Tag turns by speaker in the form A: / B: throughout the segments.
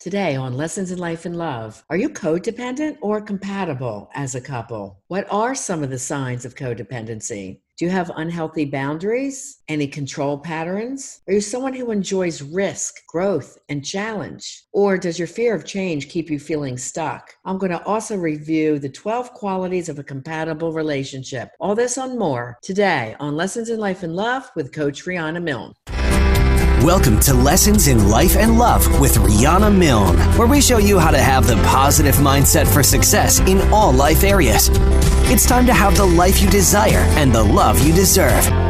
A: Today on Lessons in Life and Love, are you codependent or compatible as a couple? What are some of the signs of codependency? Do you have unhealthy boundaries? Any control patterns? Are you someone who enjoys risk, growth, and challenge? Or does your fear of change keep you feeling stuck? I'm going to also review the 12 qualities of a compatible relationship. All this on more today on Lessons in Life and Love with Coach Rihanna Milne.
B: Welcome to Lessons in Life and Love with Rihanna Milne, where we show you how to have the positive mindset for success in all life areas. It's time to have the life you desire and the love you deserve.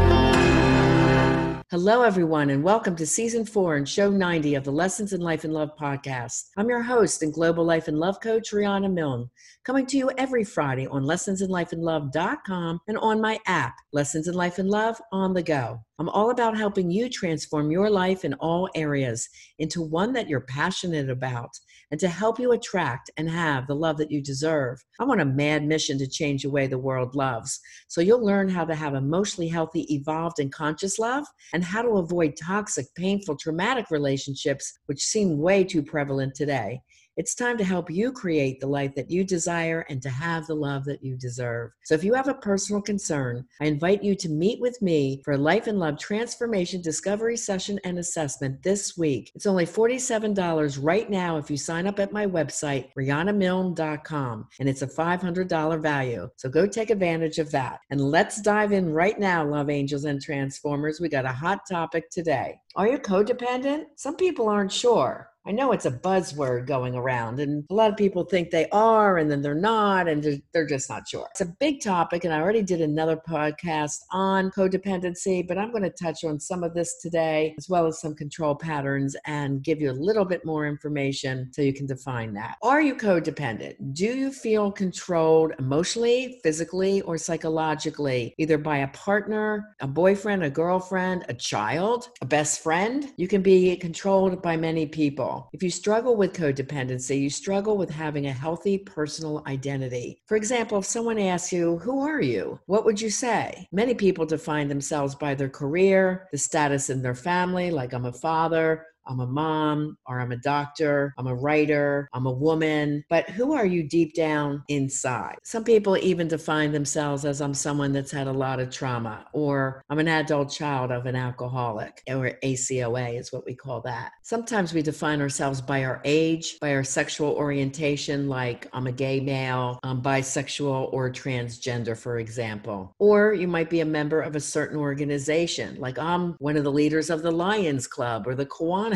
A: Hello, everyone, and welcome to season four and show 90 of the Lessons in Life and Love podcast. I'm your host and global life and love coach, Rihanna Milne, coming to you every Friday on lessonsinlifeandlove.com and on my app, Lessons in Life and Love on the go. I'm all about helping you transform your life in all areas into one that you're passionate about and to help you attract and have the love that you deserve. I'm on a mad mission to change the way the world loves. So you'll learn how to have emotionally healthy, evolved, and conscious love and how to avoid toxic, painful, traumatic relationships, which seem way too prevalent today. It's time to help you create the life that you desire and to have the love that you deserve. So if you have a personal concern, I invite you to meet with me for a life and love transformation discovery session and assessment this week. It's only $47 right now if you sign up at my website, RihannaMilne.com, and it's a $500 value. So go take advantage of that. And let's dive in right now, love angels and transformers. We got a hot topic today. Are you codependent? Some people aren't sure. I know it's a buzzword going around, and a lot of people think they are, and then they're not, and they're, just not sure. It's a big topic, and I already did another podcast on codependency, but I'm going to touch on some of this today, as well as some control patterns, and give you a little bit more information so you can define that. Are you codependent? Do you feel controlled emotionally, physically, or psychologically, either by a partner, a boyfriend, a girlfriend, a child, a best friend? You can be controlled by many people. If you struggle with codependency, you struggle with having a healthy personal identity. For example, if someone asks you, Who are you? What would you say? Many people define themselves by their career, the status in their family, like I'm a father, I'm a mom or I'm a doctor, I'm a writer, I'm a woman, but who are you deep down inside? Some people even define themselves as I'm someone that's had a lot of trauma, or I'm an adult child of an alcoholic, or ACOA is what we call that. Sometimes we define ourselves by our age, by our sexual orientation, like I'm a gay male, I'm bisexual, or transgender, for example. Or you might be a member of a certain organization, like I'm one of the leaders of the Lions Club or the Kiwanis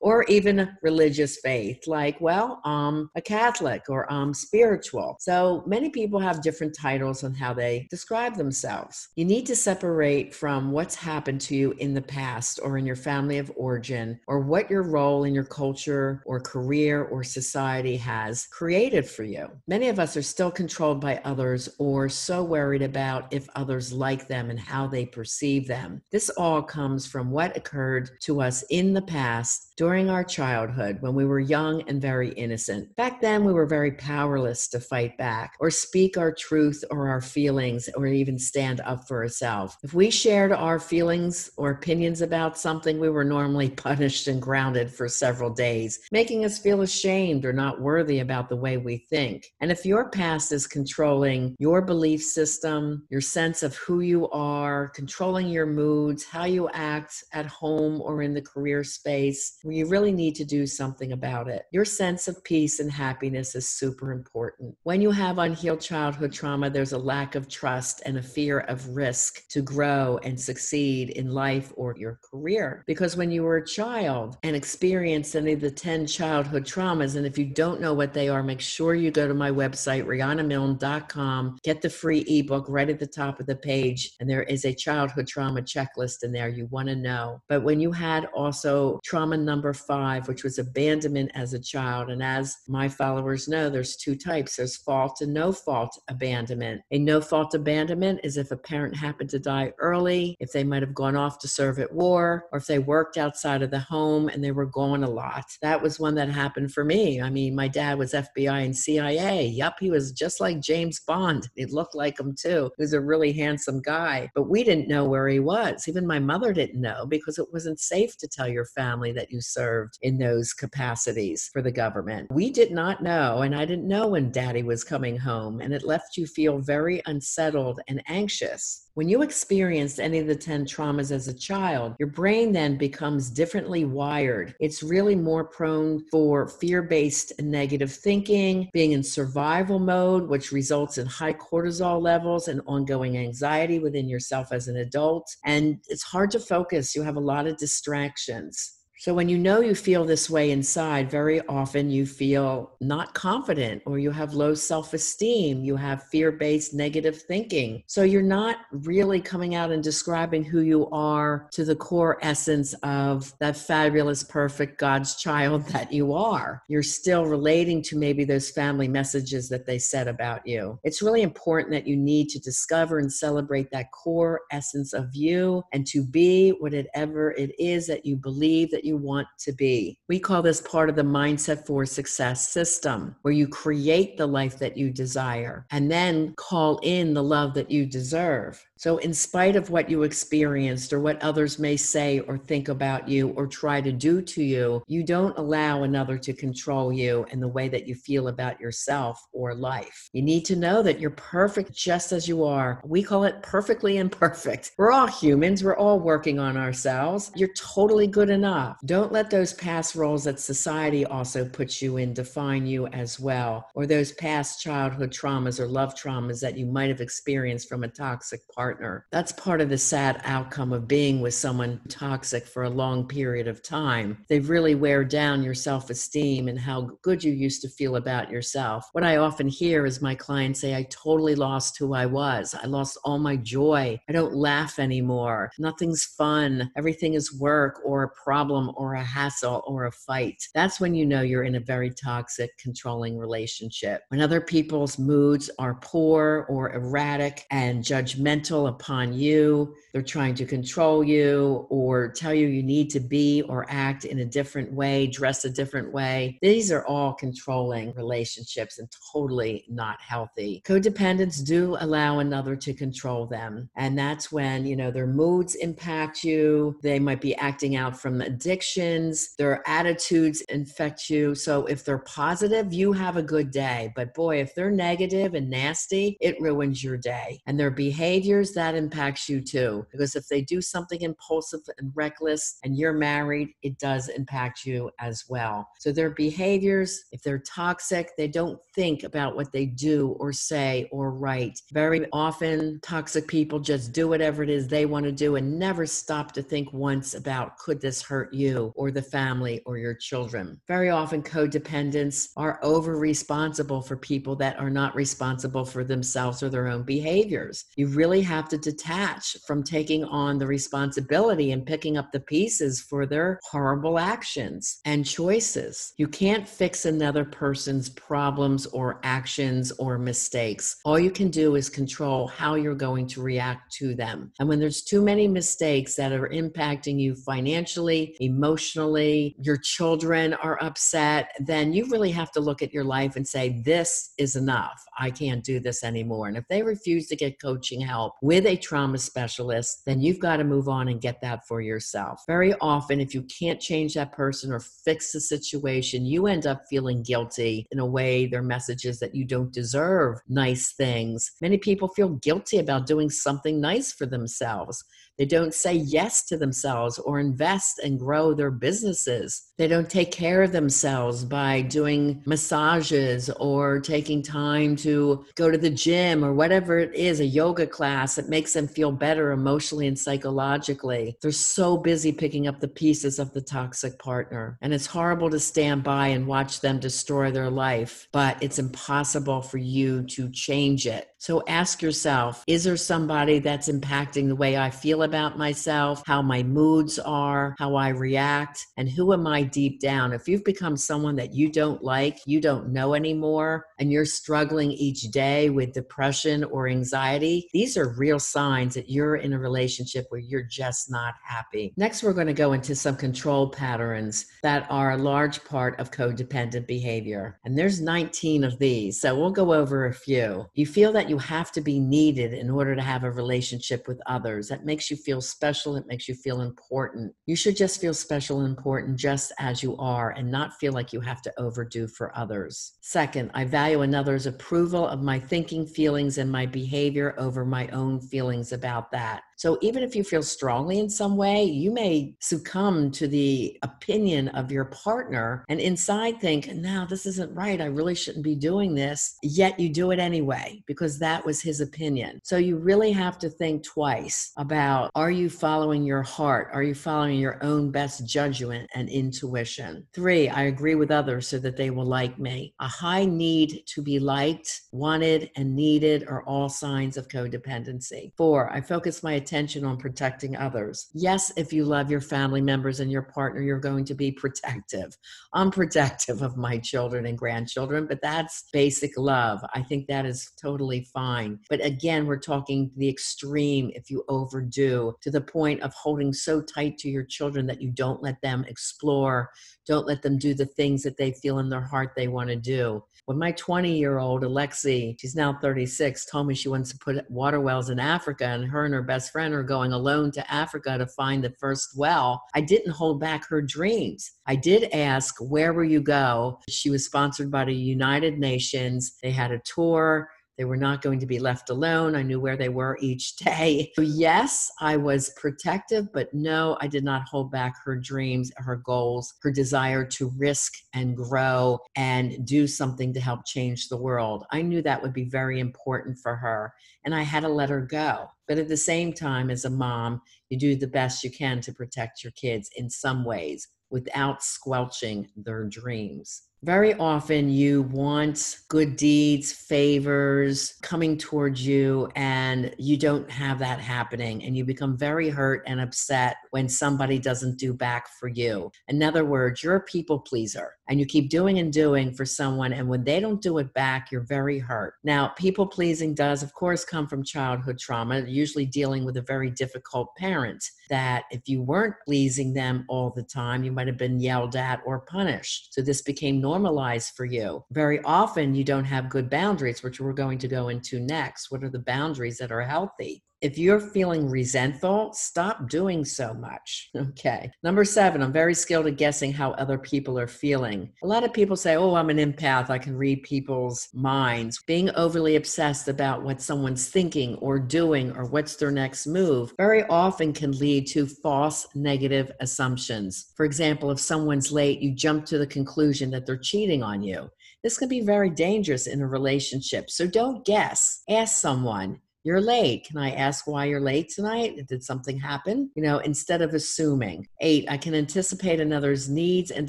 A: or even religious faith, like, well, I'm a Catholic or I'm spiritual. So many people have different titles on how they describe themselves. You need to separate from what's happened to you in the past or in your family of origin or what your role in your culture or career or society has created for you. Many of us are still controlled by others or so worried about if others like them and how they perceive them. This all comes from what occurred to us in the past during our childhood when we were young and very innocent. Back then, we were very powerless to fight back or speak our truth or our feelings or even stand up for ourselves. If we shared our feelings or opinions about something, we were normally punished and grounded for several days, making us feel ashamed or not worthy about the way we think. And if your past is controlling your belief system, your sense of who you are, controlling your moods, how you act at home or in the career space where you really need to do something about it. Your sense of peace and happiness is super important. When you have unhealed childhood trauma, there's a lack of trust and a fear of risk to grow and succeed in life or your career. Because when you were a child and experienced any of the 10 childhood traumas, and if you don't know what they are, make sure you go to my website, RihannaMilne.com, get the free ebook right at the top of the page, and there is a childhood trauma checklist in there you want to know. But when you had also trauma number five, which was abandonment as a child. And as my followers know, there's two types there's fault and no fault abandonment. A no fault abandonment is if a parent happened to die early, if they might have gone off to serve at war, or if they worked outside of the home and they were gone a lot. That was one that happened for me. I mean, my dad was FBI and CIA. Yup, he was just like James Bond. He looked like him too. He was a really handsome guy, but we didn't know where he was. Even my mother didn't know because it wasn't safe to tell your family that you served in those capacities for the government. We did not know, and I didn't know when daddy was coming home, and it left you feel very unsettled and anxious. When you experienced any of the 10 traumas as a child, your brain then becomes differently wired. It's really more prone for fear based negative thinking, being in survival mode, which results in high cortisol levels and ongoing anxiety within yourself as an adult. And it's hard to focus. You have a lot of distractions. So, when you know you feel this way inside, very often you feel not confident or you have low self esteem, you have fear based negative thinking. So, you're not really coming out and describing who you are to the core essence of that fabulous, perfect God's child that you are. You're still relating to maybe those family messages that they said about you. It's really important that you need to discover and celebrate that core essence of you and to be whatever it is that you believe that you want to be. We call this part of the Mindset for Success system, where you create the life that you desire and then call in the love that you deserve. So, in spite of what you experienced or what others may say or think about you or try to do to you, you don't allow another to control you and the way that you feel about yourself or life. You need to know that you're perfect just as you are. We call it perfectly imperfect. We're all humans, we're all working on ourselves. You're totally good enough. Don't let those past roles that society also puts you in define you as well, or those past childhood traumas or love traumas that you might have experienced from a toxic partner partner. That's part of the sad outcome of being with someone toxic for a long period of time. They really wear down your self esteem and how good you used to feel about yourself. What I often hear is my clients say, I totally lost who I was. I lost all my joy. I don't laugh anymore. Nothing's fun. Everything is work or a problem or a hassle or a fight. That's when you know you're in a very toxic, controlling relationship. When other people's moods are poor or erratic and judgmental upon you. They're trying to control you or tell you you need to be or act in a different way, dress a different way. These are all controlling relationships and totally not healthy. Codependents do allow another to control them. And that's when, you know, their moods impact you. They might be acting out from addictions. Their attitudes infect you. So if they're positive, you have a good day. But boy, if they're negative and nasty, it ruins your day. And their behaviors that impacts you too. Because if they do something impulsive and reckless and you're married, it does impact you as well. So their behaviors, if they're toxic, they don't think about what they do or say or write. Very often, toxic people just do whatever it is they want to do and never stop to think once about could this hurt you or the family or your children. Very often, codependents are over responsible for people that are not responsible for themselves or their own behaviors. You really have have to detach from taking on the responsibility and picking up the pieces for their horrible actions and choices. You can't fix another person's problems or actions or mistakes. All you can do is control how you're going to react to them. And when there's too many mistakes that are impacting you financially, emotionally, your children are upset, then you really have to look at your life and say, This is enough. I can't do this anymore. And if they refuse to get coaching help, with a trauma specialist, then you've got to move on and get that for yourself. Very often, if you can't change that person or fix the situation, you end up feeling guilty in a way. Their messages that you don't deserve nice things. Many people feel guilty about doing something nice for themselves. They don't say yes to themselves or invest and grow their businesses. They don't take care of themselves by doing massages or taking time to go to the gym or whatever it is, a yoga class that makes them feel better emotionally and psychologically. They're so busy picking up the pieces of the toxic partner. And it's horrible to stand by and watch them destroy their life, but it's impossible for you to change it. So ask yourself is there somebody that's impacting the way I feel about myself, how my moods are, how I react, and who am I deep down? If you've become someone that you don't like, you don't know anymore, and you're struggling each day with depression or anxiety, these are real signs that you're in a relationship where you're just not happy. Next, we're going to go into some control patterns that are a large part of codependent behavior. And there's 19 of these. So we'll go over a few. You feel that you you have to be needed in order to have a relationship with others. That makes you feel special. It makes you feel important. You should just feel special and important just as you are and not feel like you have to overdo for others. Second, I value another's approval of my thinking, feelings, and my behavior over my own feelings about that. So even if you feel strongly in some way, you may succumb to the opinion of your partner and inside think, no, this isn't right. I really shouldn't be doing this. Yet you do it anyway because that was his opinion. So you really have to think twice about are you following your heart? Are you following your own best judgment and intuition? Three, I agree with others so that they will like me. A high need to be liked, wanted, and needed are all signs of codependency. Four, I focus my attention on protecting others. Yes, if you love your family members and your partner, you're going to be protective. I'm protective of my children and grandchildren, but that's basic love. I think that is totally fine. But again, we're talking the extreme if you overdo to the point of holding so tight to your children that you don't let them explore, don't let them do the things that they feel in their heart they want to do. When my 20 year old Alexi, she's now 36, told me she wants to put water wells in Africa, and her and her best friend are going alone to Africa to find the first well, I didn't hold back her dreams. I did ask, Where will you go? She was sponsored by the United Nations. They had a tour. They were not going to be left alone. I knew where they were each day. So yes, I was protective, but no, I did not hold back her dreams, her goals, her desire to risk and grow and do something to help change the world. I knew that would be very important for her, and I had to let her go. But at the same time, as a mom, you do the best you can to protect your kids in some ways without squelching their dreams. Very often, you want good deeds, favors coming towards you, and you don't have that happening. And you become very hurt and upset when somebody doesn't do back for you. In other words, you're a people pleaser and you keep doing and doing for someone. And when they don't do it back, you're very hurt. Now, people pleasing does, of course, come from childhood trauma, usually dealing with a very difficult parent. That if you weren't pleasing them all the time, you might have been yelled at or punished. So this became normalized for you. Very often, you don't have good boundaries, which we're going to go into next. What are the boundaries that are healthy? If you're feeling resentful, stop doing so much. Okay. Number seven, I'm very skilled at guessing how other people are feeling. A lot of people say, Oh, I'm an empath. I can read people's minds. Being overly obsessed about what someone's thinking or doing or what's their next move very often can lead to false negative assumptions. For example, if someone's late, you jump to the conclusion that they're cheating on you. This can be very dangerous in a relationship. So don't guess. Ask someone, you're late. Can I ask why you're late tonight? Did something happen? You know, instead of assuming. Eight, I can anticipate another's needs and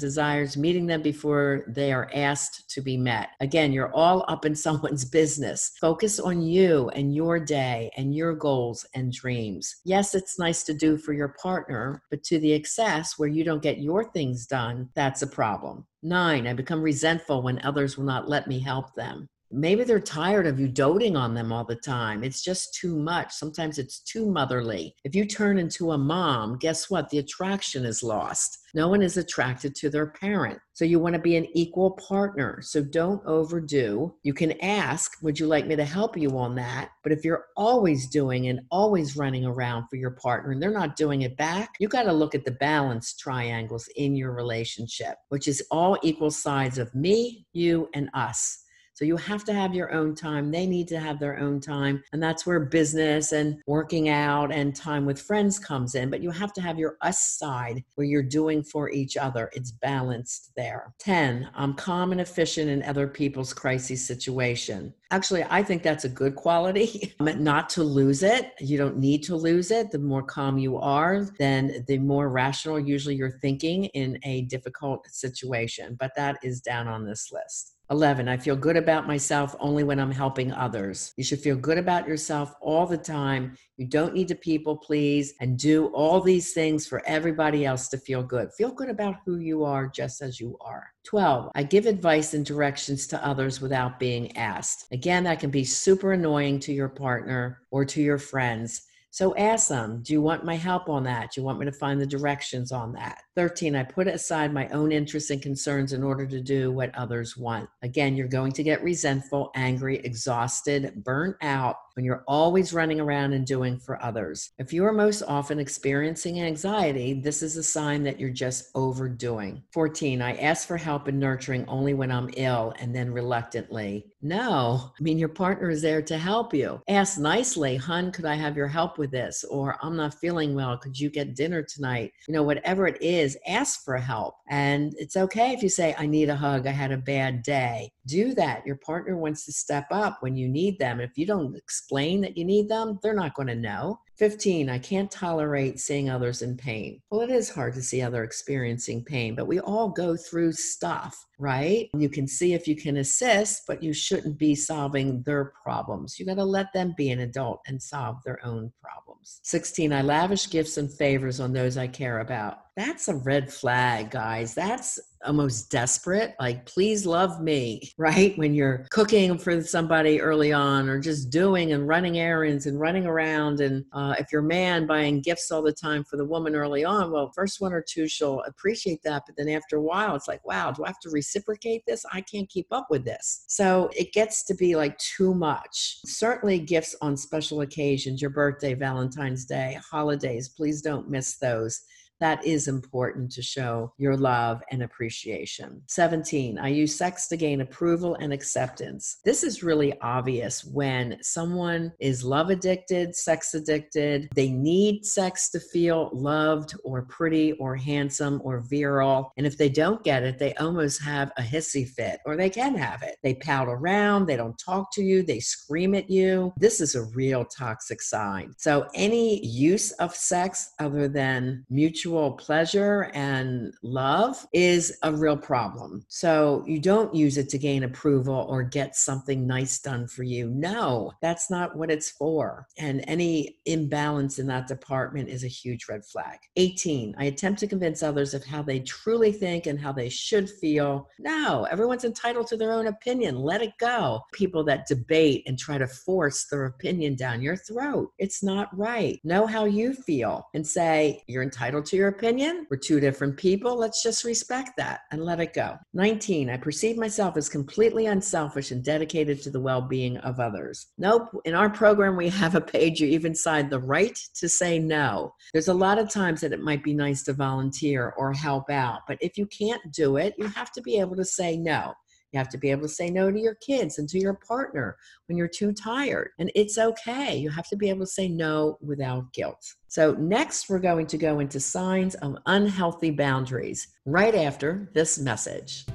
A: desires, meeting them before they are asked to be met. Again, you're all up in someone's business. Focus on you and your day and your goals and dreams. Yes, it's nice to do for your partner, but to the excess where you don't get your things done, that's a problem. Nine, I become resentful when others will not let me help them. Maybe they're tired of you doting on them all the time. It's just too much. Sometimes it's too motherly. If you turn into a mom, guess what? The attraction is lost. No one is attracted to their parent. So you want to be an equal partner. So don't overdo. You can ask, Would you like me to help you on that? But if you're always doing and always running around for your partner and they're not doing it back, you got to look at the balance triangles in your relationship, which is all equal sides of me, you, and us. So you have to have your own time. They need to have their own time. And that's where business and working out and time with friends comes in. But you have to have your us side where you're doing for each other. It's balanced there. 10, I'm calm and efficient in other people's crisis situation. Actually, I think that's a good quality, um, not to lose it. You don't need to lose it. The more calm you are, then the more rational usually you're thinking in a difficult situation. But that is down on this list. 11. I feel good about myself only when I'm helping others. You should feel good about yourself all the time. You don't need to people please and do all these things for everybody else to feel good. Feel good about who you are just as you are. 12. I give advice and directions to others without being asked. Again, that can be super annoying to your partner or to your friends. So ask them, do you want my help on that? Do you want me to find the directions on that? 13, I put aside my own interests and concerns in order to do what others want. Again, you're going to get resentful, angry, exhausted, burnt out when you're always running around and doing for others. If you are most often experiencing anxiety, this is a sign that you're just overdoing. 14, I ask for help in nurturing only when I'm ill and then reluctantly. No, I mean, your partner is there to help you. Ask nicely, hun, could I have your help with this? Or I'm not feeling well. Could you get dinner tonight? You know, whatever it is, ask for help. And it's okay if you say, I need a hug. I had a bad day. Do that. Your partner wants to step up when you need them. If you don't explain that you need them, they're not going to know. 15, I can't tolerate seeing others in pain. Well, it is hard to see other experiencing pain, but we all go through stuff, right? You can see if you can assist, but you shouldn't be solving their problems. You got to let them be an adult and solve their own problems. 16, I lavish gifts and favors on those I care about. That's a red flag, guys. That's almost desperate like please love me right? When you're cooking for somebody early on or just doing and running errands and running around and uh, if you're man buying gifts all the time for the woman early on well first one or two she'll appreciate that but then after a while it's like wow do i have to reciprocate this? I can't keep up with this. So it gets to be like too much. Certainly gifts on special occasions your birthday valentine's day holidays please don't miss those that is important to show your love and appreciation. 17, I use sex to gain approval and acceptance. This is really obvious when someone is love addicted, sex addicted, they need sex to feel loved or pretty or handsome or virile. And if they don't get it, they almost have a hissy fit or they can have it. They pout around, they don't talk to you, they scream at you. This is a real toxic sign. So, any use of sex other than mutual pleasure and love is a real problem. So you don't use it to gain approval or get something nice done for you. No, that's not what it's for. And any imbalance in that department is a huge red flag. 18, I attempt to convince others of how they truly think and how they should feel. No, everyone's entitled to their own opinion. Let it go. People that debate and try to force their opinion down your throat, it's not right. Know how you feel and say, you're entitled to your opinion. We're two different people. Let's just respect that and let it go. 19, I perceive myself as completely unselfish and dedicated to the well being of others. Nope. In our program, we have a page you even sign the right to say no. There's a lot of times that it might be nice to volunteer or help out, but if you can't do it, you have to be able to say no. You have to be able to say no to your kids and to your partner when you're too tired. And it's okay. You have to be able to say no without guilt. So, next, we're going to go into signs of unhealthy boundaries right after this message.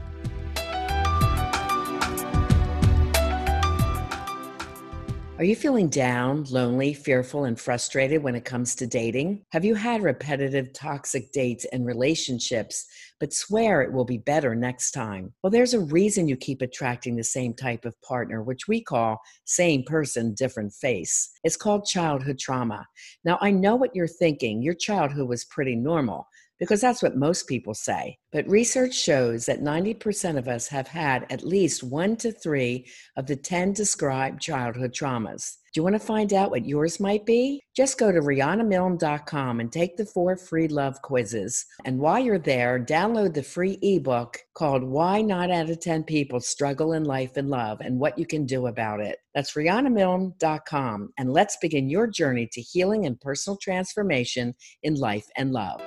A: Are you feeling down, lonely, fearful, and frustrated when it comes to dating? Have you had repetitive toxic dates and relationships, but swear it will be better next time? Well, there's a reason you keep attracting the same type of partner, which we call same person, different face. It's called childhood trauma. Now, I know what you're thinking. Your childhood was pretty normal because that's what most people say. But research shows that 90% of us have had at least one to three of the 10 described childhood traumas. Do you want to find out what yours might be? Just go to RihannaMilne.com and take the four free love quizzes. And while you're there, download the free ebook called Why Not Out of 10 People Struggle in Life and Love and What You Can Do About It. That's RihannaMilne.com. And let's begin your journey to healing and personal transformation in life and love.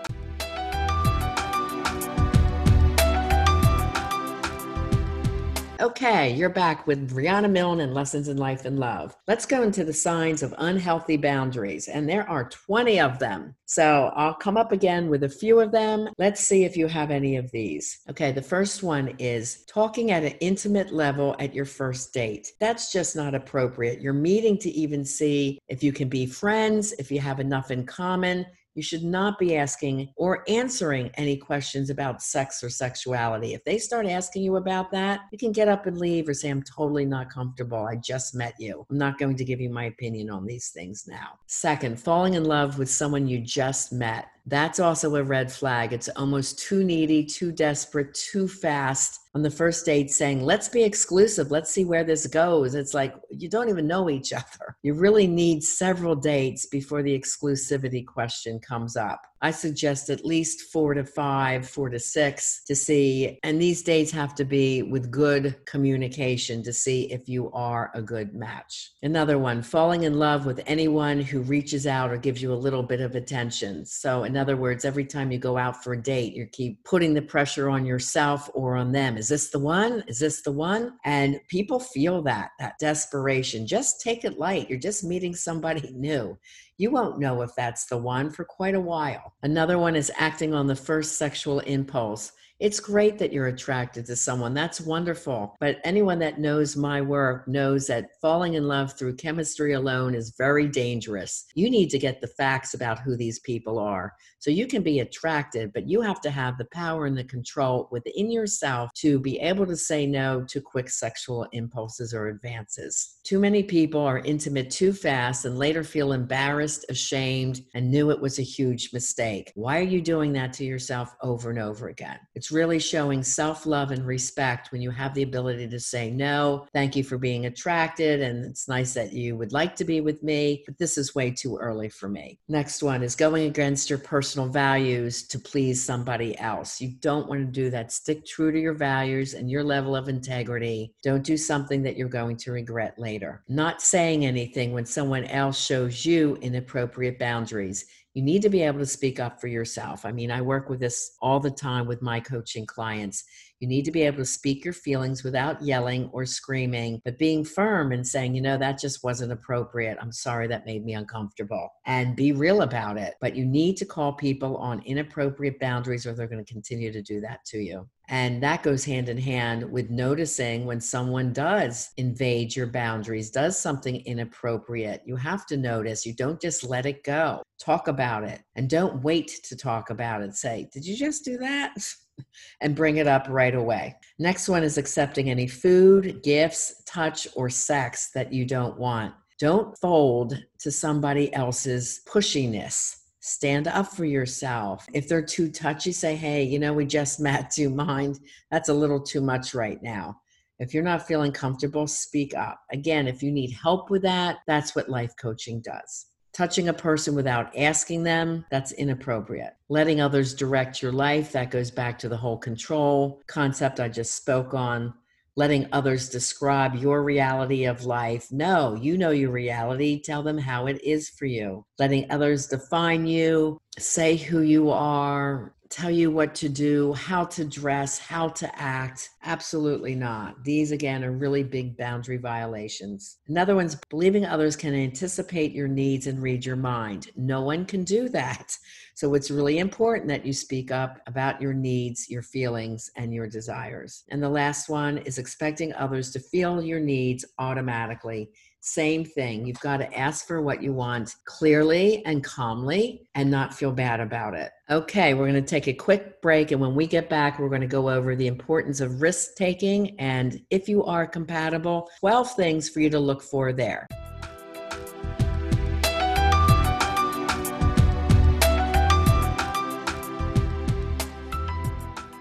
A: Okay, you're back with Rihanna Milne and Lessons in Life and Love. Let's go into the signs of unhealthy boundaries, and there are 20 of them. So I'll come up again with a few of them. Let's see if you have any of these. Okay, the first one is talking at an intimate level at your first date. That's just not appropriate. You're meeting to even see if you can be friends, if you have enough in common you should not be asking or answering any questions about sex or sexuality. If they start asking you about that, you can get up and leave or say, I'm totally not comfortable. I just met you. I'm not going to give you my opinion on these things now. Second, falling in love with someone you just met. That's also a red flag. It's almost too needy, too desperate, too fast on the first date saying, let's be exclusive. Let's see where this goes. It's like you don't even know each other. You really need several dates before the exclusivity question comes up. I suggest at least four to five, four to six to see. And these dates have to be with good communication to see if you are a good match. Another one, falling in love with anyone who reaches out or gives you a little bit of attention. So, in other words, every time you go out for a date, you keep putting the pressure on yourself or on them. Is this the one? Is this the one? And people feel that, that desperation. Just take it light. You're just meeting somebody new. You won't know if that's the one for quite a while. Another one is acting on the first sexual impulse. It's great that you're attracted to someone. That's wonderful. But anyone that knows my work knows that falling in love through chemistry alone is very dangerous. You need to get the facts about who these people are. So you can be attracted, but you have to have the power and the control within yourself to be able to say no to quick sexual impulses or advances. Too many people are intimate too fast and later feel embarrassed, ashamed, and knew it was a huge mistake. Why are you doing that to yourself over and over again? It's it's really showing self love and respect when you have the ability to say, No, thank you for being attracted. And it's nice that you would like to be with me, but this is way too early for me. Next one is going against your personal values to please somebody else. You don't want to do that. Stick true to your values and your level of integrity. Don't do something that you're going to regret later. Not saying anything when someone else shows you inappropriate boundaries you need to be able to speak up for yourself. I mean, I work with this all the time with my coaching clients. You need to be able to speak your feelings without yelling or screaming, but being firm and saying, you know, that just wasn't appropriate. I'm sorry that made me uncomfortable. And be real about it. But you need to call people on inappropriate boundaries or they're going to continue to do that to you. And that goes hand in hand with noticing when someone does invade your boundaries, does something inappropriate. You have to notice. You don't just let it go. Talk about it and don't wait to talk about it. Say, Did you just do that? and bring it up right away. Next one is accepting any food, gifts, touch, or sex that you don't want. Don't fold to somebody else's pushiness stand up for yourself. If they're too touchy, say, hey, you know, we just met. Do you mind? That's a little too much right now. If you're not feeling comfortable, speak up. Again, if you need help with that, that's what life coaching does. Touching a person without asking them, that's inappropriate. Letting others direct your life, that goes back to the whole control concept I just spoke on letting others describe your reality of life. No, you know your reality. Tell them how it is for you. Letting others define you, say who you are, tell you what to do, how to dress, how to act. Absolutely not. These, again, are really big boundary violations. Another one's believing others can anticipate your needs and read your mind. No one can do that. So it's really important that you speak up about your needs, your feelings, and your desires. And the last one is expecting others to feel your needs automatically same thing. You've got to ask for what you want clearly and calmly and not feel bad about it. Okay, we're going to take a quick break. And when we get back, we're going to go over the importance of risk taking and if you are compatible, 12 things for you to look for there.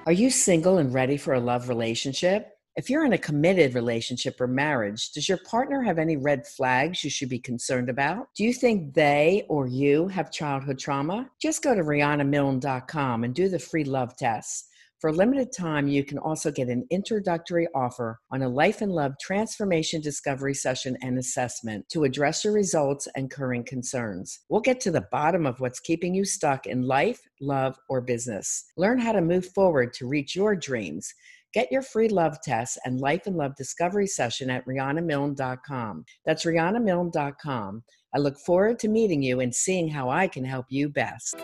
A: Are you single and ready for a love relationship? If you're in a committed relationship or marriage, does your partner have any red flags you should be concerned about? Do you think they or you have childhood trauma? Just go to RihannaMilne.com and do the free love test. For a limited time, you can also get an introductory offer on a life and love transformation discovery session and assessment to address your results and current concerns. We'll get to the bottom of what's keeping you stuck in life, love, or business. Learn how to move forward to reach your dreams. Get your free love test and life and love discovery session at RihannaMilne.com. That's RihannaMilne.com. I look forward to meeting you and seeing how I can help you best.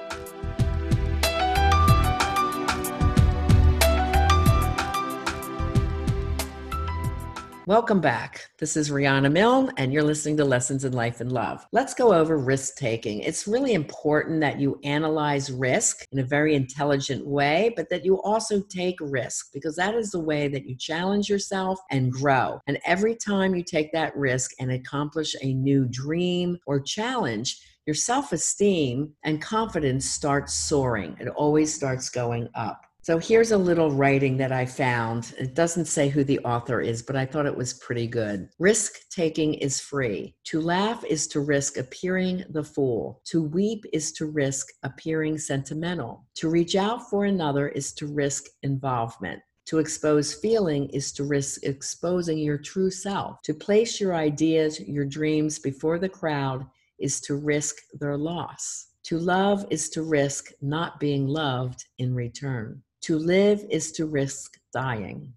A: Welcome back. This is Rihanna Milne, and you're listening to Lessons in Life and Love. Let's go over risk taking. It's really important that you analyze risk in a very intelligent way, but that you also take risk because that is the way that you challenge yourself and grow. And every time you take that risk and accomplish a new dream or challenge, your self esteem and confidence starts soaring. It always starts going up. So here's a little writing that I found. It doesn't say who the author is, but I thought it was pretty good. Risk taking is free. To laugh is to risk appearing the fool. To weep is to risk appearing sentimental. To reach out for another is to risk involvement. To expose feeling is to risk exposing your true self. To place your ideas, your dreams before the crowd is to risk their loss. To love is to risk not being loved in return. To live is to risk dying.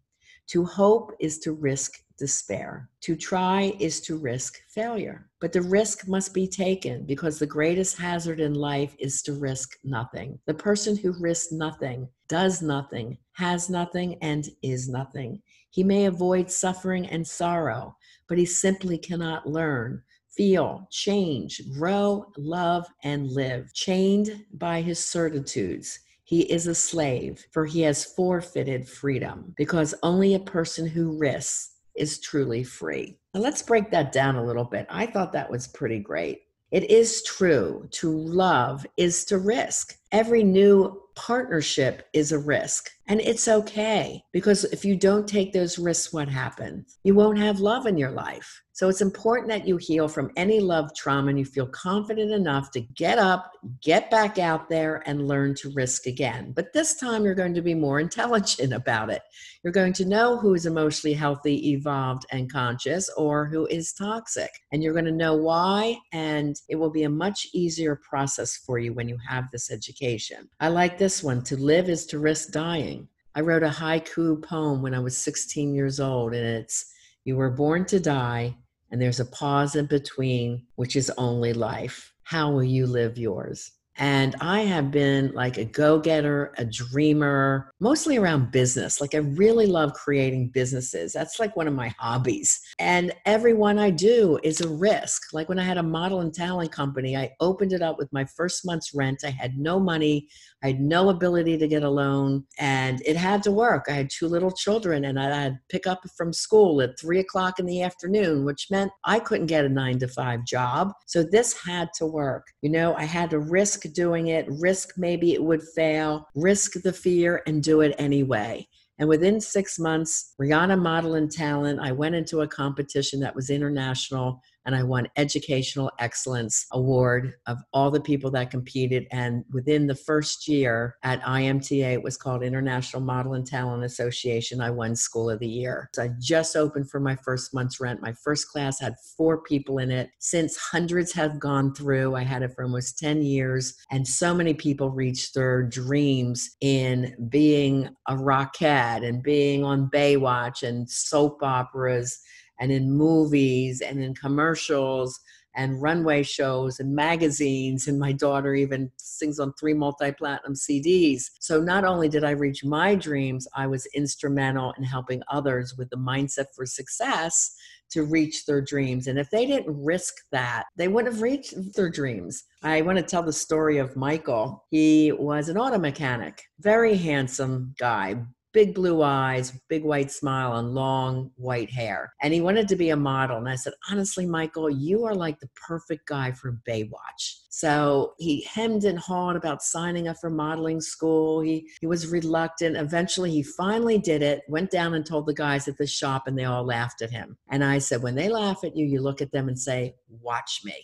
A: To hope is to risk despair. To try is to risk failure. But the risk must be taken because the greatest hazard in life is to risk nothing. The person who risks nothing, does nothing, has nothing, and is nothing. He may avoid suffering and sorrow, but he simply cannot learn, feel, change, grow, love, and live, chained by his certitudes. He is a slave, for he has forfeited freedom, because only a person who risks is truly free. Now, let's break that down a little bit. I thought that was pretty great. It is true to love is to risk. Every new partnership is a risk. And it's okay because if you don't take those risks, what happens? You won't have love in your life. So it's important that you heal from any love trauma and you feel confident enough to get up, get back out there, and learn to risk again. But this time you're going to be more intelligent about it. You're going to know who is emotionally healthy, evolved, and conscious, or who is toxic. And you're going to know why, and it will be a much easier process for you when you have this education. I like this one to live is to risk dying. I wrote a haiku poem when I was 16 years old, and it's You were born to die and there's a pause in between, which is only life. How will you live yours? And I have been like a go getter, a dreamer, mostly around business. Like, I really love creating businesses. That's like one of my hobbies. And every one I do is a risk. Like, when I had a model and talent company, I opened it up with my first month's rent. I had no money, I had no ability to get a loan, and it had to work. I had two little children, and I had pick up from school at three o'clock in the afternoon, which meant I couldn't get a nine to five job. So, this had to work. You know, I had to risk doing it, risk maybe it would fail, risk the fear, and do it anyway. And within six months, Rihanna Model and Talent, I went into a competition that was international and I won Educational Excellence Award of all the people that competed. And within the first year at IMTA, it was called International Model and Talent Association, I won School of the Year. So I just opened for my first month's rent. My first class had four people in it. Since hundreds have gone through, I had it for almost 10 years, and so many people reached their dreams in being a rockette and being on Baywatch and soap operas and in movies and in commercials and runway shows and magazines. And my daughter even sings on three multi platinum CDs. So not only did I reach my dreams, I was instrumental in helping others with the mindset for success to reach their dreams. And if they didn't risk that, they wouldn't have reached their dreams. I want to tell the story of Michael. He was an auto mechanic, very handsome guy, big blue eyes, big white smile, and long white hair. And he wanted to be a model. And I said, honestly, Michael, you are like the perfect guy for Baywatch. So he hemmed and hawed about signing up for modeling school. He, he was reluctant. Eventually, he finally did it, went down and told the guys at the shop, and they all laughed at him. And I said, when they laugh at you, you look at them and say, watch me.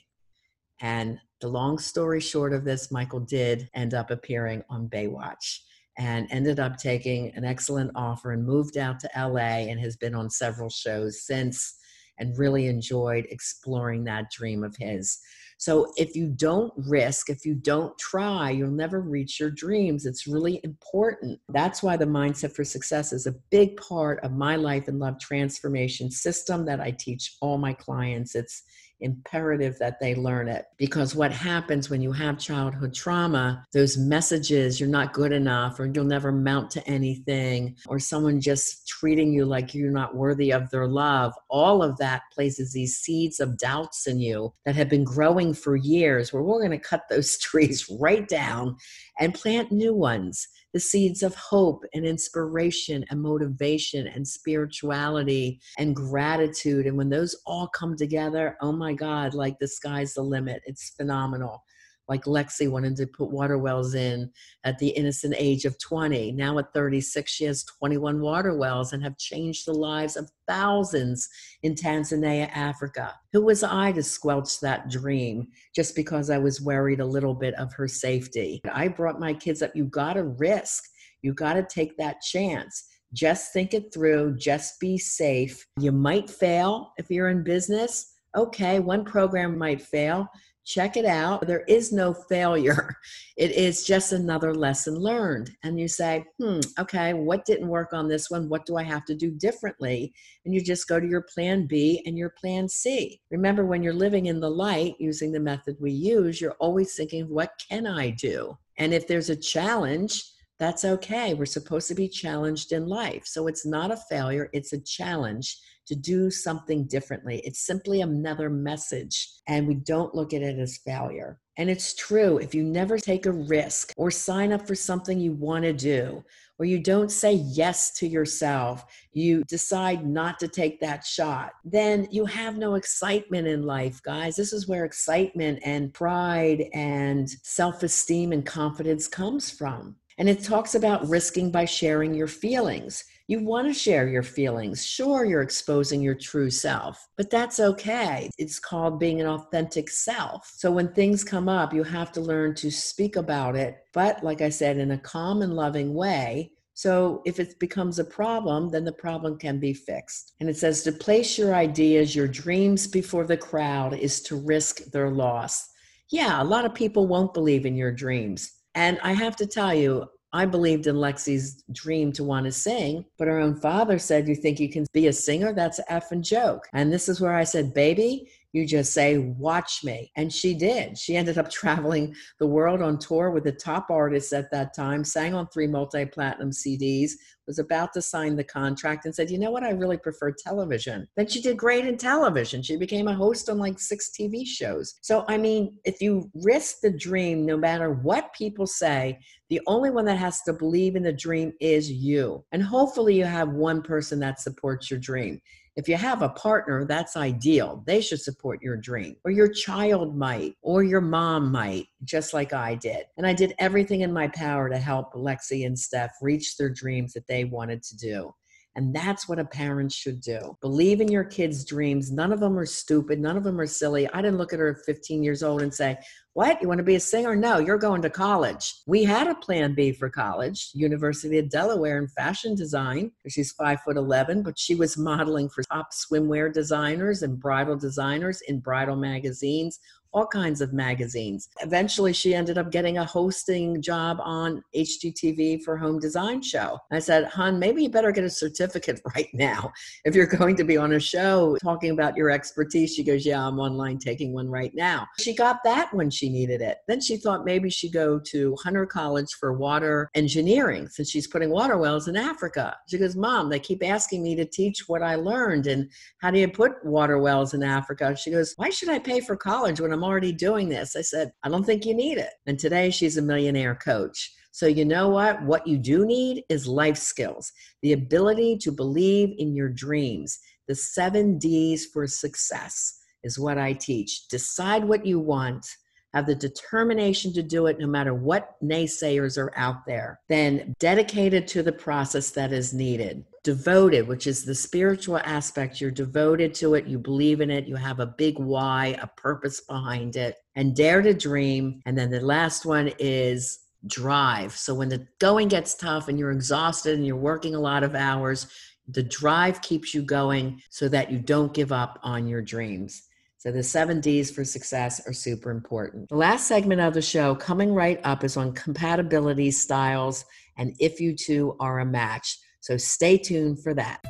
A: And the long story short of this, Michael did end up appearing on Baywatch and ended up taking an excellent offer and moved out to LA and has been on several shows since and really enjoyed exploring that dream of his. So if you don't risk, if you don't try, you'll never reach your dreams. It's really important. That's why the mindset for success is a big part of my life and love transformation system that I teach all my clients. It's imperative that they learn it. Because what happens when you have childhood trauma those messages you're not good enough or you'll never mount to anything or someone just treating you like you're not worthy of their love all of that places these seeds of doubts in you that have been growing for years where we're going to cut those trees right down and plant new ones the seeds of hope and inspiration and motivation and spirituality and gratitude. And when those all come together, oh my God, like the sky's the limit. It's phenomenal like Lexi wanted to put water wells in at the innocent age of 20. Now at 36, she has 21 water wells and have changed the lives of thousands in Tanzania, Africa. Who was I to squelch that dream just because I was worried a little bit of her safety? I brought my kids up. You got to risk, you got to take that chance. Just think it through, just be safe. You might fail if you're in business. Okay, one program might fail check it out. There is no failure. It is just another lesson learned. And you say, hmm, okay, what didn't work on this one? What do I have to do differently? And you just go to your plan B and your plan C. Remember, when you're living in the light using the method we use, you're always thinking, what can I do? And if there's a challenge, that's okay. We're supposed to be challenged in life. So it's not a failure, it's a challenge to do something differently. It's simply another message, and we don't look at it as failure. And it's true, if you never take a risk or sign up for something you want to do, or you don't say yes to yourself, you decide not to take that shot, then you have no excitement in life, guys. This is where excitement and pride and self esteem and confidence comes from. And it talks about risking by sharing your feelings. You want to share your feelings. Sure, you're exposing your true self, but that's okay. It's called being an authentic self. So when things come up, you have to learn to speak about it, but like I said, in a calm and loving way. So if it becomes a problem, then the problem can be fixed. And it says to place your ideas, your dreams before the crowd is to risk their loss. Yeah, a lot of people won't believe in your dreams. And I have to tell you, I believed in Lexi's dream to want to sing, but her own father said, You think you can be a singer? That's an effing joke. And this is where I said, Baby, you just say, Watch me. And she did. She ended up traveling the world on tour with the top artists at that time, sang on three multi platinum CDs, was about to sign the contract, and said, You know what? I really prefer television. Then she did great in television. She became a host on like six TV shows. So, I mean, if you risk the dream, no matter what people say, the only one that has to believe in the dream is you. And hopefully, you have one person that supports your dream. If you have a partner, that's ideal. They should support your dream, or your child might, or your mom might, just like I did. And I did everything in my power to help Lexi and Steph reach their dreams that they wanted to do. And that's what a parent should do. Believe in your kids' dreams. None of them are stupid. None of them are silly. I didn't look at her at 15 years old and say, What? You want to be a singer? No, you're going to college. We had a plan B for college, University of Delaware in fashion design. She's five foot 11, but she was modeling for top swimwear designers and bridal designers in bridal magazines all kinds of magazines. Eventually, she ended up getting a hosting job on HGTV for Home Design Show. I said, Hun, maybe you better get a certificate right now. If you're going to be on a show talking about your expertise, she goes, Yeah, I'm online taking one right now. She got that when she needed it. Then she thought maybe she'd go to Hunter College for water engineering since she's putting water wells in Africa. She goes, Mom, they keep asking me to teach what I learned and how do you put water wells in Africa? She goes, Why should I pay for college when I'm I'm already doing this. I said, I don't think you need it. And today she's a millionaire coach. So, you know what? What you do need is life skills, the ability to believe in your dreams. The seven D's for success is what I teach. Decide what you want, have the determination to do it no matter what naysayers are out there, then dedicated to the process that is needed devoted, which is the spiritual aspect. You're devoted to it, you believe in it, you have a big why, a purpose behind it, and dare to dream. And then the last one is drive. So when the going gets tough and you're exhausted and you're working a lot of hours, the drive keeps you going so that you don't give up on your dreams. So the seven D's for success are super important. The last segment of the show coming right up is on compatibility styles and if you two are a match. So stay tuned for that.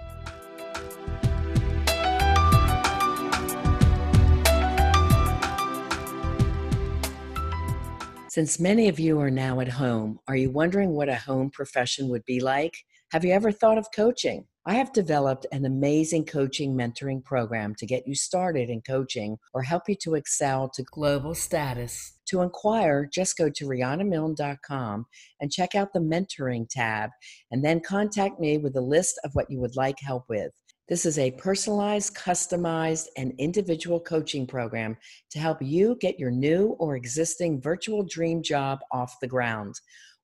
A: Since many of you are now at home, are you wondering what a home profession would be like? Have you ever thought of coaching? I have developed an amazing coaching mentoring program to get you started in coaching or help you to excel to global status. To inquire, just go to RihannaMilne.com and check out the mentoring tab, and then contact me with a list of what you would like help with. This is a personalized, customized, and individual coaching program to help you get your new or existing virtual dream job off the ground.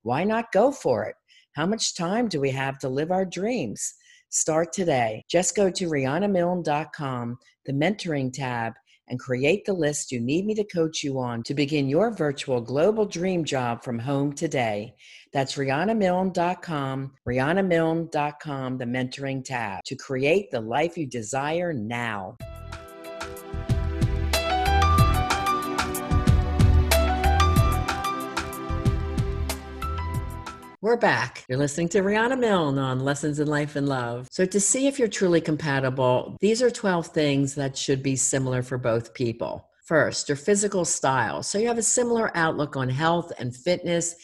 A: Why not go for it? How much time do we have to live our dreams? Start today. Just go to RihannaMilne.com, the mentoring tab, and create the list you need me to coach you on to begin your virtual global dream job from home today. That's RihannaMilne.com, RihannaMilne.com, the mentoring tab, to create the life you desire now. We're back. You're listening to Rihanna Milne on Lessons in Life and Love. So, to see if you're truly compatible, these are 12 things that should be similar for both people. First, your physical style. So, you have a similar outlook on health and fitness,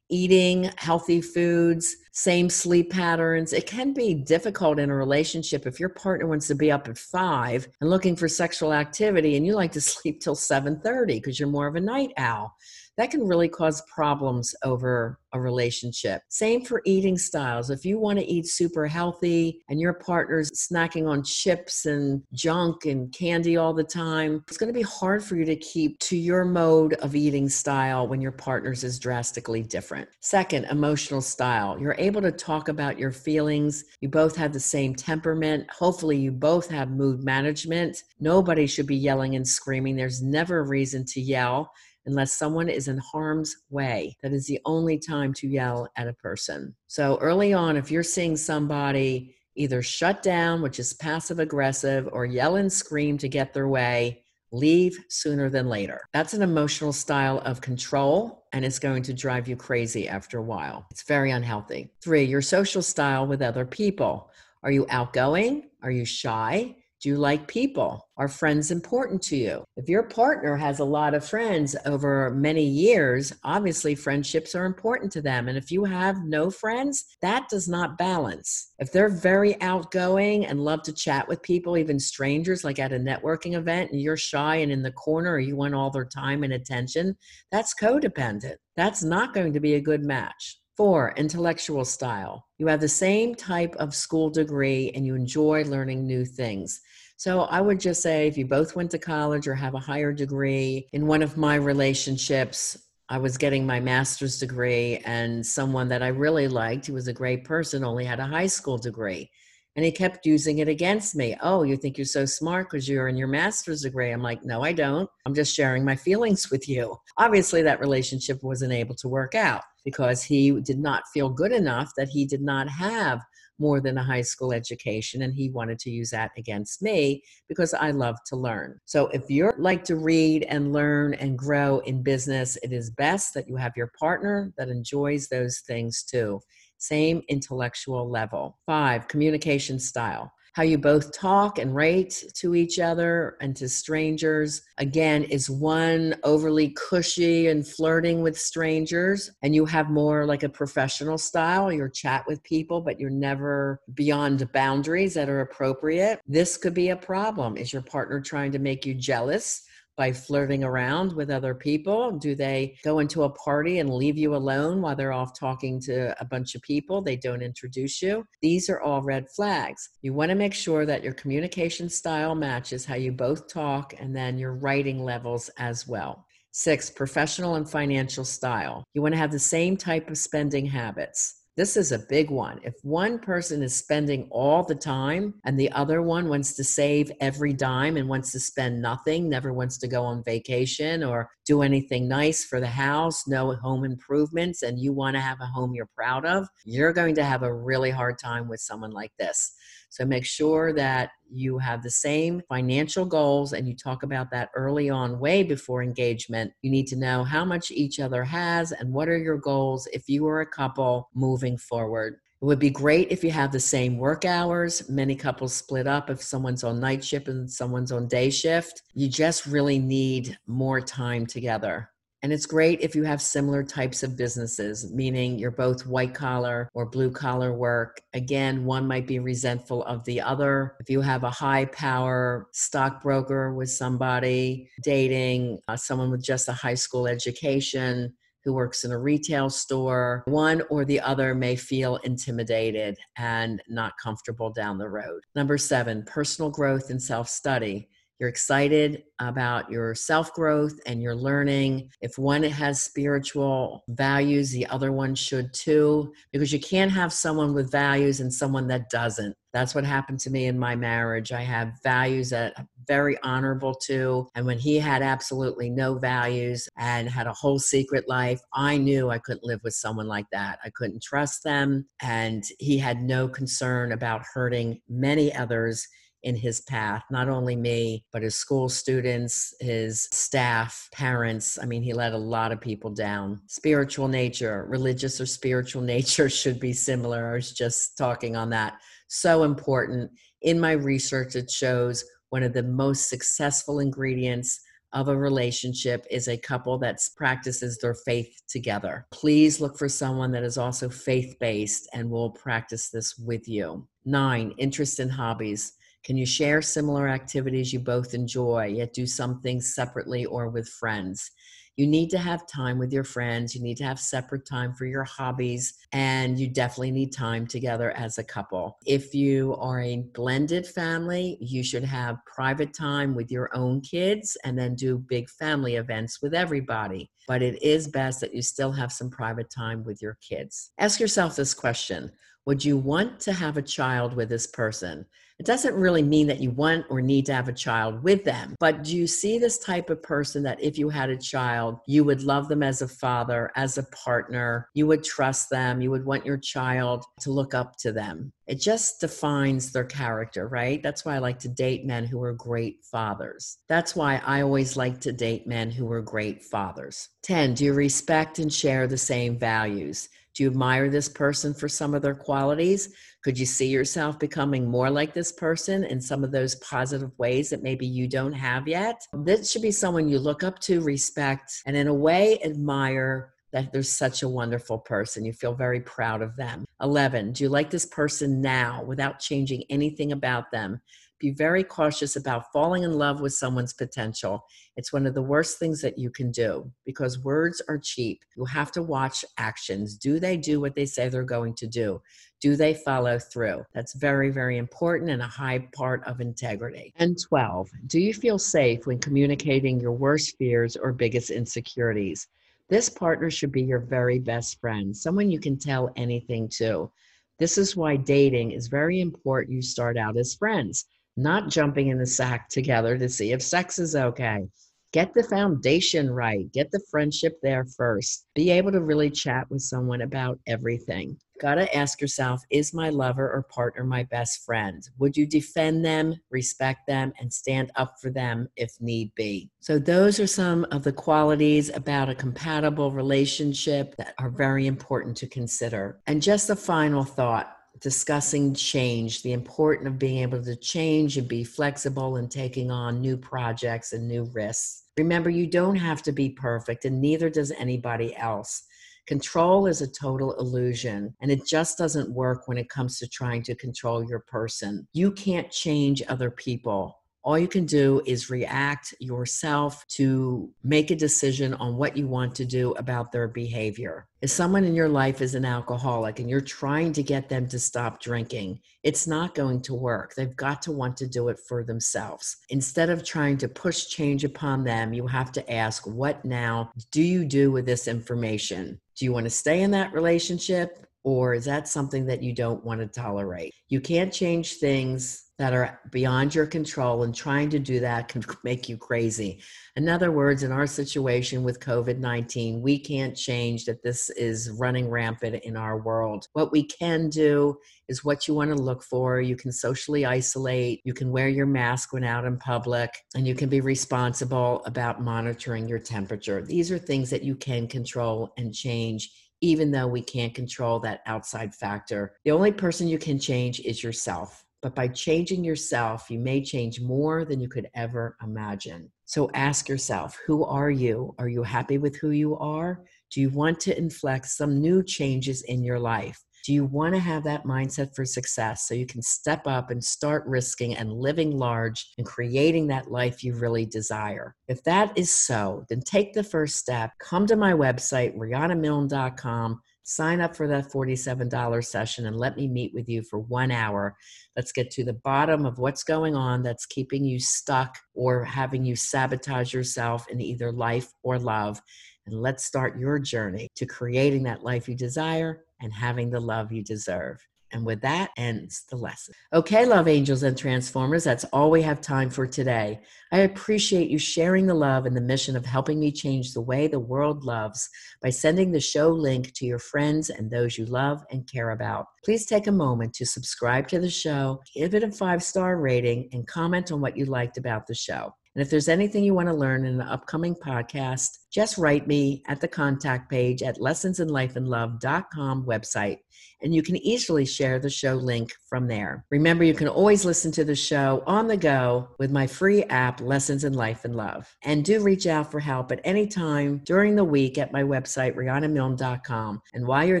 A: eating healthy foods, same sleep patterns. It can be difficult in a relationship if your partner wants to be up at 5 and looking for sexual activity and you like to sleep till 7:30 because you're more of a night owl that can really cause problems over a relationship. Same for eating styles. If you want to eat super healthy and your partner's snacking on chips and junk and candy all the time, it's going to be hard for you to keep to your mode of eating style when your partner's is drastically different. Second, emotional style. You're able to talk about your feelings. You both have the same temperament. Hopefully, you both have mood management. Nobody should be yelling and screaming. There's never a reason to yell unless someone is in harm's way. That is the only time to yell at a person. So early on, if you're seeing somebody either shut down, which is passive aggressive, or yell and scream to get their way, leave sooner than later. That's an emotional style of control and it's going to drive you crazy after a while. It's very unhealthy. Three, your social style with other people. Are you outgoing? Are you shy? Do you like people? Are friends important to you? If your partner has a lot of friends over many years, obviously friendships are important to them. And if you have no friends, that does not balance. If they're very outgoing and love to chat with people, even strangers, like at a networking event, and you're shy and in the corner or you want all their time and attention, that's codependent. That's not going to be a good match. Four, intellectual style. You have the same type of school degree and you enjoy learning new things. So I would just say if you both went to college or have a higher degree, in one of my relationships, I was getting my master's degree, and someone that I really liked, who was a great person, only had a high school degree. And he kept using it against me. Oh, you think you're so smart because you're in your master's degree. I'm like, no, I don't. I'm just sharing my feelings with you. Obviously, that relationship wasn't able to work out because he did not feel good enough that he did not have more than a high school education and he wanted to use that against me because I love to learn. So if you like to read and learn and grow in business, it is best that you have your partner that enjoys those things too. Same intellectual level. Five, communication style how you both talk and rate to each other and to strangers. Again, is one overly cushy and flirting with strangers, and you have more like a professional style. your chat with people, but you're never beyond boundaries that are appropriate. This could be a problem. Is your partner trying to make you jealous? By flirting around with other people? Do they go into a party and leave you alone while they're off talking to a bunch of people? They don't introduce you. These are all red flags. You want to make sure that your communication style matches how you both talk and then your writing levels as well. Six, professional and financial style. You want to have the same type of spending habits. This is a big one. If one person is spending all the time and the other one wants to save every dime and wants to spend nothing, never wants to go on vacation or do anything nice for the house, no home improvements, and you want to have a home you're proud of, you're going to have a really hard time with someone like this. So make sure that you have the same financial goals and you talk about that early on, way before engagement. You need to know how much each other has and what are your goals if you are a couple moving forward. It would be great if you have the same work hours. Many couples split up if someone's on night shift and someone's on day shift. You just really need more time together. And it's great if you have similar types of businesses, meaning you're both white collar or blue collar work. Again, one might be resentful of the other. If you have a high power stockbroker with somebody, dating uh, someone with just a high school education, who works in a retail store, one or the other may feel intimidated and not comfortable down the road. Number seven, personal growth and self study. You're excited about your self growth and your learning. If one has spiritual values, the other one should too, because you can't have someone with values and someone that doesn't. That's what happened to me in my marriage. I have values that I'm very honorable to. And when he had absolutely no values and had a whole secret life, I knew I couldn't live with someone like that. I couldn't trust them. And he had no concern about hurting many others in his path, not only me, but his school students, his staff, parents. I mean, he let a lot of people down. Spiritual nature, religious or spiritual nature should be similar. I was just talking on that. So important. In my research, it shows one of the most successful ingredients of a relationship is a couple that practices their faith together. Please look for someone that is also faith based and will practice this with you. Nine, interest in hobbies. Can you share similar activities you both enjoy, yet do some things separately or with friends? You need to have time with your friends. You need to have separate time for your hobbies, and you definitely need time together as a couple. If you are a blended family, you should have private time with your own kids and then do big family events with everybody. But it is best that you still have some private time with your kids. Ask yourself this question Would you want to have a child with this person? It doesn't really mean that you want or need to have a child with them, but do you see this type of person that if you had a child, you would love them as a father, as a partner, you would trust them, you would want your child to look up to them? It just defines their character, right? That's why I like to date men who are great fathers. That's why I always like to date men who are great fathers. 10. Do you respect and share the same values? Do you admire this person for some of their qualities? Could you see yourself becoming more like this person in some of those positive ways that maybe you don't have yet? This should be someone you look up to, respect, and in a way admire that they're such a wonderful person. You feel very proud of them. 11. Do you like this person now without changing anything about them? Be very cautious about falling in love with someone's potential. It's one of the worst things that you can do because words are cheap. You have to watch actions. Do they do what they say they're going to do? Do they follow through? That's very, very important and a high part of integrity. And 12, do you feel safe when communicating your worst fears or biggest insecurities? This partner should be your very best friend, someone you can tell anything to. This is why dating is very important. You start out as friends, not jumping in the sack together to see if sex is okay. Get the foundation right. Get the friendship there first. Be able to really chat with someone about everything. Got to ask yourself Is my lover or partner my best friend? Would you defend them, respect them, and stand up for them if need be? So, those are some of the qualities about a compatible relationship that are very important to consider. And just a final thought discussing change, the importance of being able to change and be flexible and taking on new projects and new risks. Remember, you don't have to be perfect, and neither does anybody else. Control is a total illusion, and it just doesn't work when it comes to trying to control your person. You can't change other people all you can do is react yourself to make a decision on what you want to do about their behavior. If someone in your life is an alcoholic and you're trying to get them to stop drinking, it's not going to work. They've got to want to do it for themselves. Instead of trying to push change upon them, you have to ask, What now do you do with this information? Do you want to stay in that relationship? Or is that something that you don't want to tolerate? You can't change things that are beyond your control and trying to do that can make you crazy. In other words, in our situation with COVID 19, we can't change that this is running rampant in our world. What we can do is what you want to look for. You can socially isolate, you can wear your mask when out in public, and you can be responsible about monitoring your temperature. These are things that you can control and change even though we can't control that outside factor. The only person you can change is yourself. But by changing yourself, you may change more than you could ever imagine. So ask yourself who are you? Are you happy with who you are? Do you want to inflect some new changes in your life? Do you want to have that mindset for success so you can step up and start risking and living large and creating that life you really desire? If that is so, then take the first step. Come to my website, riannamilne.com sign up for that $47 session and let me meet with you for one hour. Let's get to the bottom of what's going on that's keeping you stuck or having you sabotage yourself in either life or love. And let's start your journey to creating that life you desire and having the love you deserve. And with that ends the lesson. Okay, love angels and transformers, that's all we have time for today. I appreciate you sharing the love and the mission of helping me change the way the world loves by sending the show link to your friends and those you love and care about. Please take a moment to subscribe to the show, give it a five star rating, and comment on what you liked about the show. And if there's anything you want to learn in an upcoming podcast, just write me at the contact page at lessonsinlifeandlove.com website, and you can easily share the show link from there. Remember, you can always listen to the show on the go with my free app, Lessons in Life and Love. And do reach out for help at any time during the week at my website, riannamilne.com. And while you're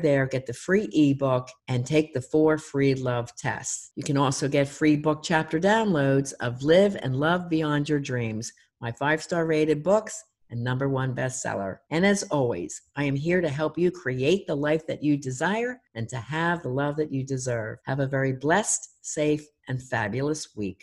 A: there, get the free ebook and take the four free love tests. You can also get free book chapter downloads of Live and Love Beyond Your Dreams, my five star rated books, and number one bestseller. And as always, I am here to help you create the life that you desire and to have the love that you deserve. Have a very blessed, safe, and fabulous week.